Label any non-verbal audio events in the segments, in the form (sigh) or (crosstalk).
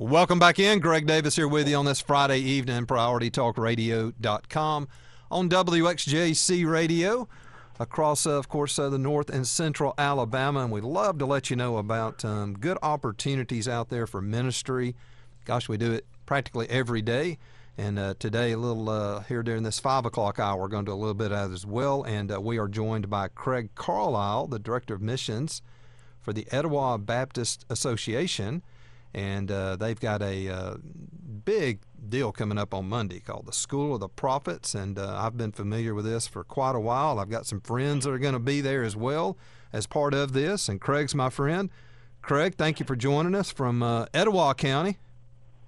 Welcome back in. Greg Davis here with you on this Friday evening, PriorityTalkRadio.com on WXJC Radio across, uh, of course, uh, the north and central Alabama. And we'd love to let you know about um, good opportunities out there for ministry. Gosh, we do it practically every day. And uh, today, a little uh, here during this 5 o'clock hour, we're going to do a little bit of that as well. And uh, we are joined by Craig Carlisle, the Director of Missions for the Etowah Baptist Association and uh, they've got a uh, big deal coming up on Monday called the School of the Prophets, and uh, I've been familiar with this for quite a while. I've got some friends that are going to be there as well as part of this, and Craig's my friend. Craig, thank you for joining us from uh, Etowah County.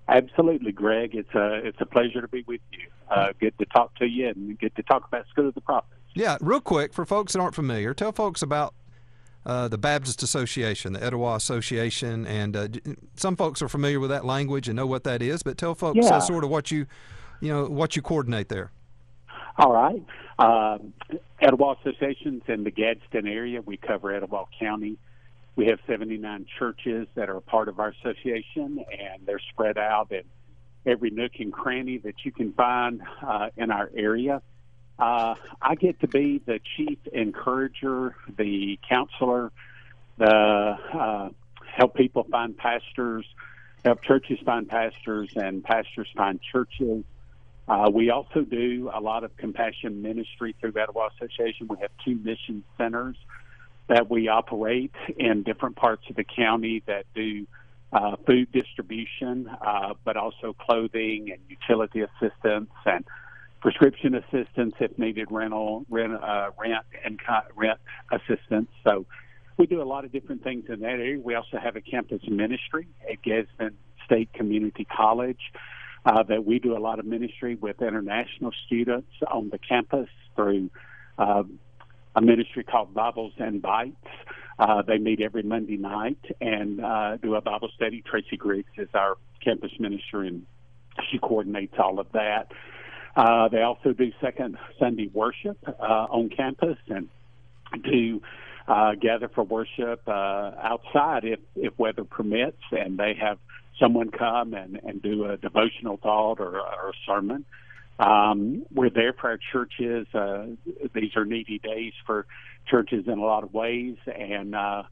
Absolutely, Greg. It's a it's a pleasure to be with you. Uh, good to talk to you and good to talk about School of the Prophets. Yeah, real quick for folks that aren't familiar, tell folks about uh, the Baptist Association, the Etowah Association, and uh, some folks are familiar with that language and know what that is. But tell folks uh, yeah. uh, sort of what you, you know, what you coordinate there. All right, um, Etowah Associations in the Gadsden area. We cover Etowah County. We have 79 churches that are a part of our association, and they're spread out in every nook and cranny that you can find uh, in our area. Uh, I get to be the chief encourager, the counselor, the uh, help people find pastors, help churches find pastors, and pastors find churches. Uh, we also do a lot of compassion ministry through Etowah Association. We have two mission centers that we operate in different parts of the county that do uh, food distribution, uh, but also clothing and utility assistance and prescription assistance if needed, rental, rent, uh, rent and rent assistance. So we do a lot of different things in that area. We also have a campus ministry at Gadsden State Community College uh, that we do a lot of ministry with international students on the campus through uh, a ministry called Bibles and Bites. Uh, they meet every Monday night and uh, do a Bible study. Tracy Griggs is our campus minister, and she coordinates all of that. Uh, they also do second Sunday worship uh, on campus and do uh, gather for worship uh, outside if, if weather permits, and they have someone come and, and do a devotional thought or, or a sermon. Um, we're there for our churches. Uh, these are needy days for churches in a lot of ways, and uh,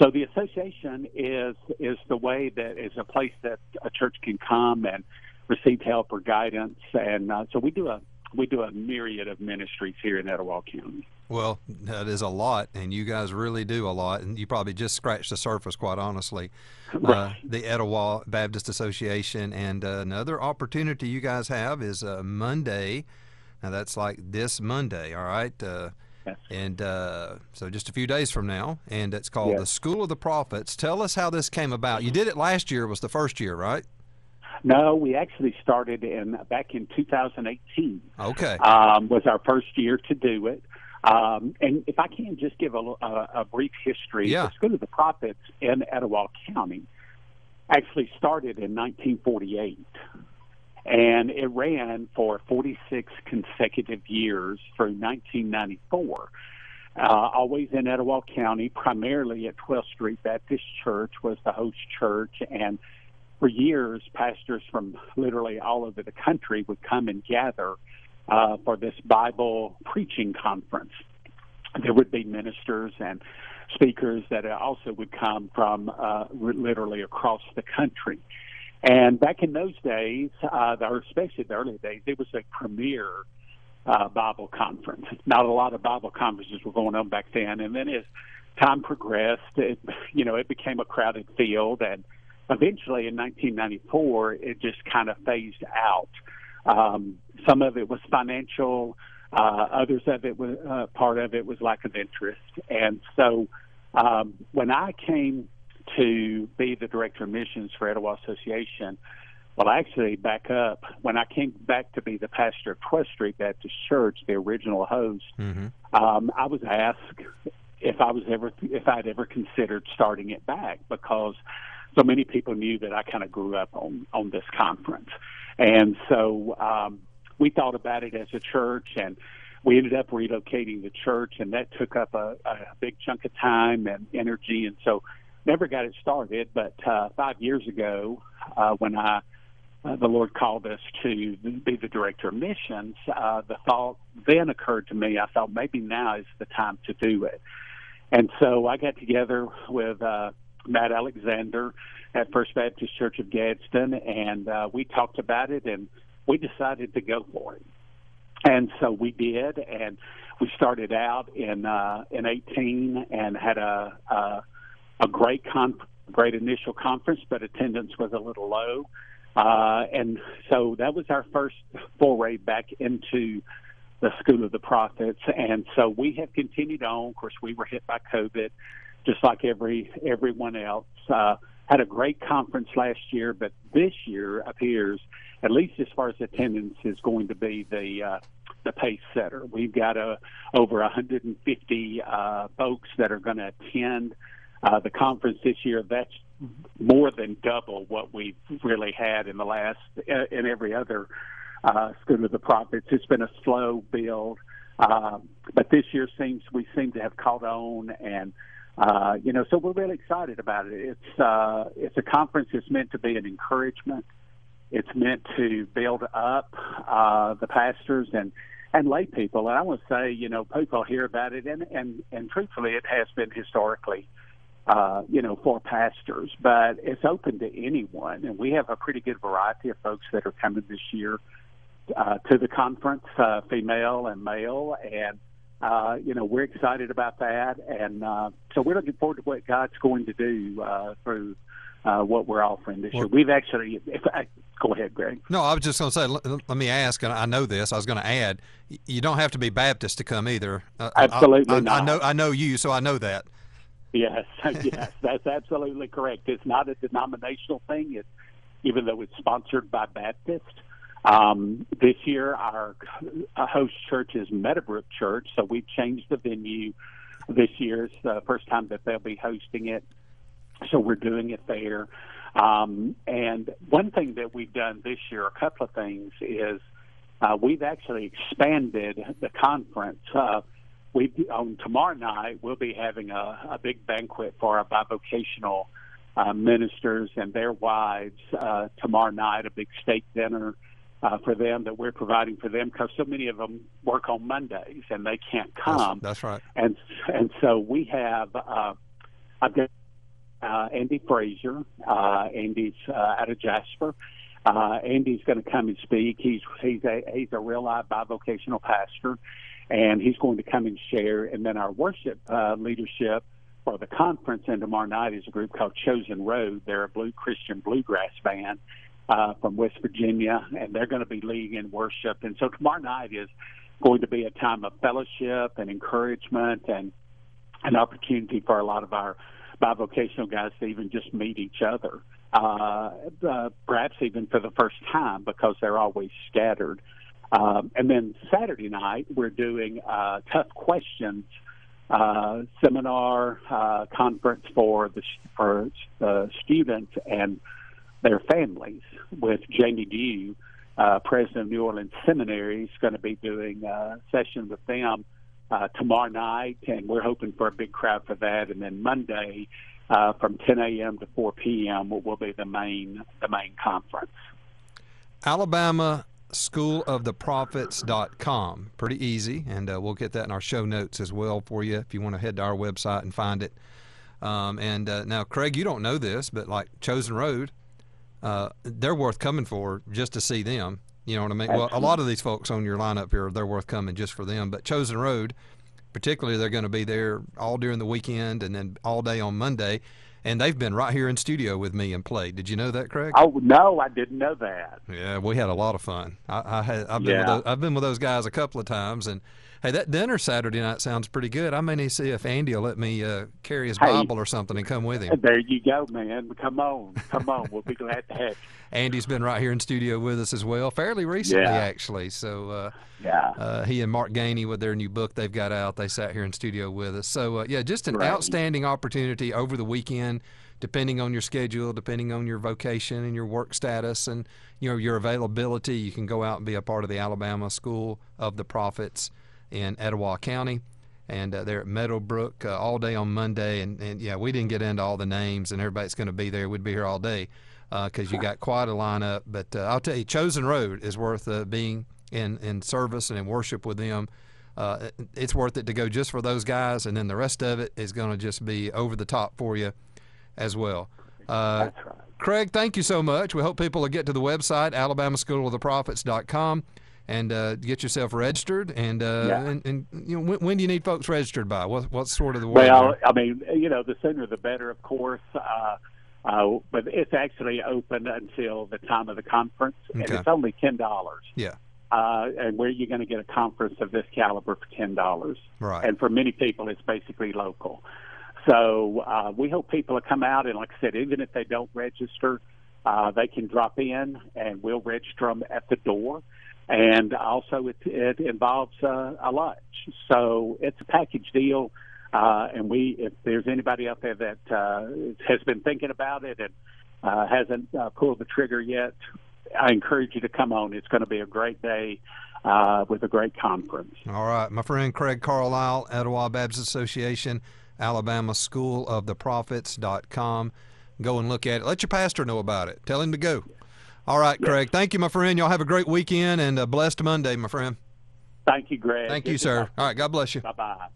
so the association is is the way that is a place that a church can come and receive help or guidance, and uh, so we do a we do a myriad of ministries here in Etowah County. Well, that is a lot, and you guys really do a lot, and you probably just scratched the surface, quite honestly. (laughs) Right. Uh, the Etowah Baptist Association, and uh, another opportunity you guys have is uh, Monday. Now that's like this Monday, all right? Uh, yes. And uh, so just a few days from now, and it's called yes. the School of the Prophets. Tell us how this came about. You did it last year; was the first year, right? No, we actually started in back in 2018. Okay, um, was our first year to do it. Um, and if I can just give a, a, a brief history, yeah. the School of the Prophets in Etowah County actually started in 1948, and it ran for 46 consecutive years through 1994. Uh, always in Etowah County, primarily at 12th Street Baptist Church was the host church, and for years, pastors from literally all over the country would come and gather uh, for this Bible preaching conference. There would be ministers and speakers that also would come from uh, literally across the country. And back in those days, uh, or especially the early days, it was a premier uh, Bible conference. Not a lot of Bible conferences were going on back then. And then as time progressed, it, you know, it became a crowded field, and eventually in 1994, it just kind of phased out. Um, some of it was financial, uh, others of it was uh, part of it was lack of interest, and so um, when I came to be the director of missions for Etowah Association, well, actually, back up when I came back to be the pastor of 12th Street Baptist Church, the original host. Mm-hmm. Um, I was asked if I was ever if I'd ever considered starting it back because so many people knew that I kind of grew up on on this conference, and so um, we thought about it as a church, and we ended up relocating the church, and that took up a, a big chunk of time and energy, and so never got it started. But uh, five years ago, uh, when I uh, the Lord called us to be the director of missions, uh, the thought then occurred to me. I thought maybe now is the time to do it, and so I got together with uh, Matt Alexander at First Baptist Church of Gadsden, and uh, we talked about it, and we decided to go for it. And so we did, and we started out in uh, in 18 and had a a, a great con- great initial conference, but attendance was a little low. Uh, and so that was our first foray back into the School of the Prophets. And so we have continued on. Of course, we were hit by COVID, just like every everyone else. Uh, had a great conference last year, but this year appears, at least as far as attendance, is going to be the uh, the pace setter. We've got uh, over 150 uh, folks that are going to attend uh, the conference this year. That's more than double what we've really had in the last uh, in every other uh, School of the Prophets. It's been a slow build, uh, but this year seems we seem to have caught on, and uh, you know, so we're really excited about it. It's uh, it's a conference that's meant to be an encouragement. It's meant to build up uh, the pastors and and lay people. And I want to say, you know, people hear about it, and and and truthfully, it has been historically uh, you know, for pastors, but it's open to anyone. And we have a pretty good variety of folks that are coming this year uh, to the conference, uh, female and male. And, uh, you know, we're excited about that. And uh, so we're looking forward to what God's going to do uh, through uh, what we're offering this well, year. We've actually, if I, go ahead, Greg. No, I was just going to say, let, let, me ask, and I know this. I was going to add, you don't have to be Baptist to come either. Uh, Absolutely I, I, not. I know, I know you, so I know that. Yes, (laughs) (laughs) yes, that's absolutely correct. It's not a denominational thing. It's even though it's sponsored by Baptist. Um, this year, our host church is Meadowbrook Church, so we've changed the venue this year. It's the first time that they'll be hosting it, so we're doing it there. Um, and one thing that we've done this year, a couple of things, is uh, we've actually expanded the conference. Uh, we on tomorrow night we'll be having a, a big banquet for our bivocational uh, ministers and their wives uh, tomorrow night. A big steak dinner uh, for them that we're providing for them because so many of them work on Mondays and they can't come. That's, that's right. And and so we have. Uh, I've got uh, Andy Frazier. Uh, Andy's uh, out of Jasper. Uh, Andy's going to come and speak. He's he's a he's a real live bivocational pastor and he's going to come and share. And then our worship uh, leadership for the conference and tomorrow night is a group called Chosen Road. They're a blue Christian bluegrass band uh, from West Virginia, and they're going to be leading in worship. And so tomorrow night is going to be a time of fellowship and encouragement and an opportunity for a lot of our bivocational guys to even just meet each other. Uh, uh, perhaps even for the first time because they're always scattered. Um, and then Saturday night, we're doing uh, tough questions uh, seminar uh, conference for the for the students and their families with Jamie Dew, uh, president of New Orleans Seminary, is going to be doing a session with them uh, tomorrow night, and we're hoping for a big crowd for that. And then Monday, uh, from 10 a.m. to 4 p.m., will, be the main the main conference. Alabama schooloftheprophets.com. Pretty easy, and uh, we'll get that in our show notes as well for you if you want to head to our website and find it. Um, and uh, now, Craig, you don't know this, but like Chosen Road, uh, they're worth coming for just to see them. You know what I mean? Well, a lot of these folks on your lineup here, they're worth coming just for them. But Chosen Road, particularly, they're going to be there all during the weekend and then all day on Monday and they've been right here in studio with me and played. Did you know that, Craig? Oh no, I didn't know that. Yeah, we had a lot of fun. I, I had I've been yeah. with those, I've been with those guys a couple of times, and hey, that dinner Saturday night sounds pretty good. I may need to see if Andy will let me uh, carry his hey, Bible or something and come with him. There you go, man. Come on, come on. We'll be glad to have you. Andy's been right here in studio with us as well, fairly recently, yeah. actually. So uh, yeah, uh, he and Mark Gainey with their new book they've got out, they sat here in studio with us. So uh, yeah, just an right. outstanding opportunity over the weekend depending on your schedule, depending on your vocation and your work status and you know your availability, you can go out and be a part of the Alabama School of the Prophets in Etowah County. And uh, they're at Meadowbrook uh, all day on Monday. And, and yeah, we didn't get into all the names and everybody's going to be there. We'd be here all day. Because you got quite a lineup. But uh, I'll tell you, Chosen Road is worth uh, being in, in service and in worship with them. Uh, it's worth it to go just for those guys, and then the rest of it is going to just be over the top for you as well. Uh, That's right. Craig, thank you so much. We hope people will get to the website, alabamaschooloftheprophets.com, and uh, get yourself registered. And, uh, Yeah. and, and you know, when, when do you need folks registered by? What, what's sort of the word? Well? I mean, you know, the sooner the better, of course. Uh, but it's actually open until the time of the conference, and Okay. it's only ten dollars. yeah, Uh, and where you're going to get a conference of this caliber for ten dollars, right. and for many people, it's basically local. So uh, we hope people will come out, and like I said, even if they don't register, uh, they can drop in, and we'll register them at the door. And also, it, it involves uh, a lunch, so it's a package deal. Uh, and we, if there's anybody out there that uh, has been thinking about it and uh, hasn't uh, pulled the trigger yet, I encourage you to come on. It's going to be a great day uh, with a great conference. All right. My friend Craig Carlisle, Etowah Baptist Association, Alabama School of the Prophets.com. Go and look at it. Let your pastor know about it. Tell him to go. All right, Craig. Thank you, my friend. Y'all have a great weekend and a blessed Monday, my friend. Thank you, Greg. Thank you, sir. All right. God bless you. Bye bye.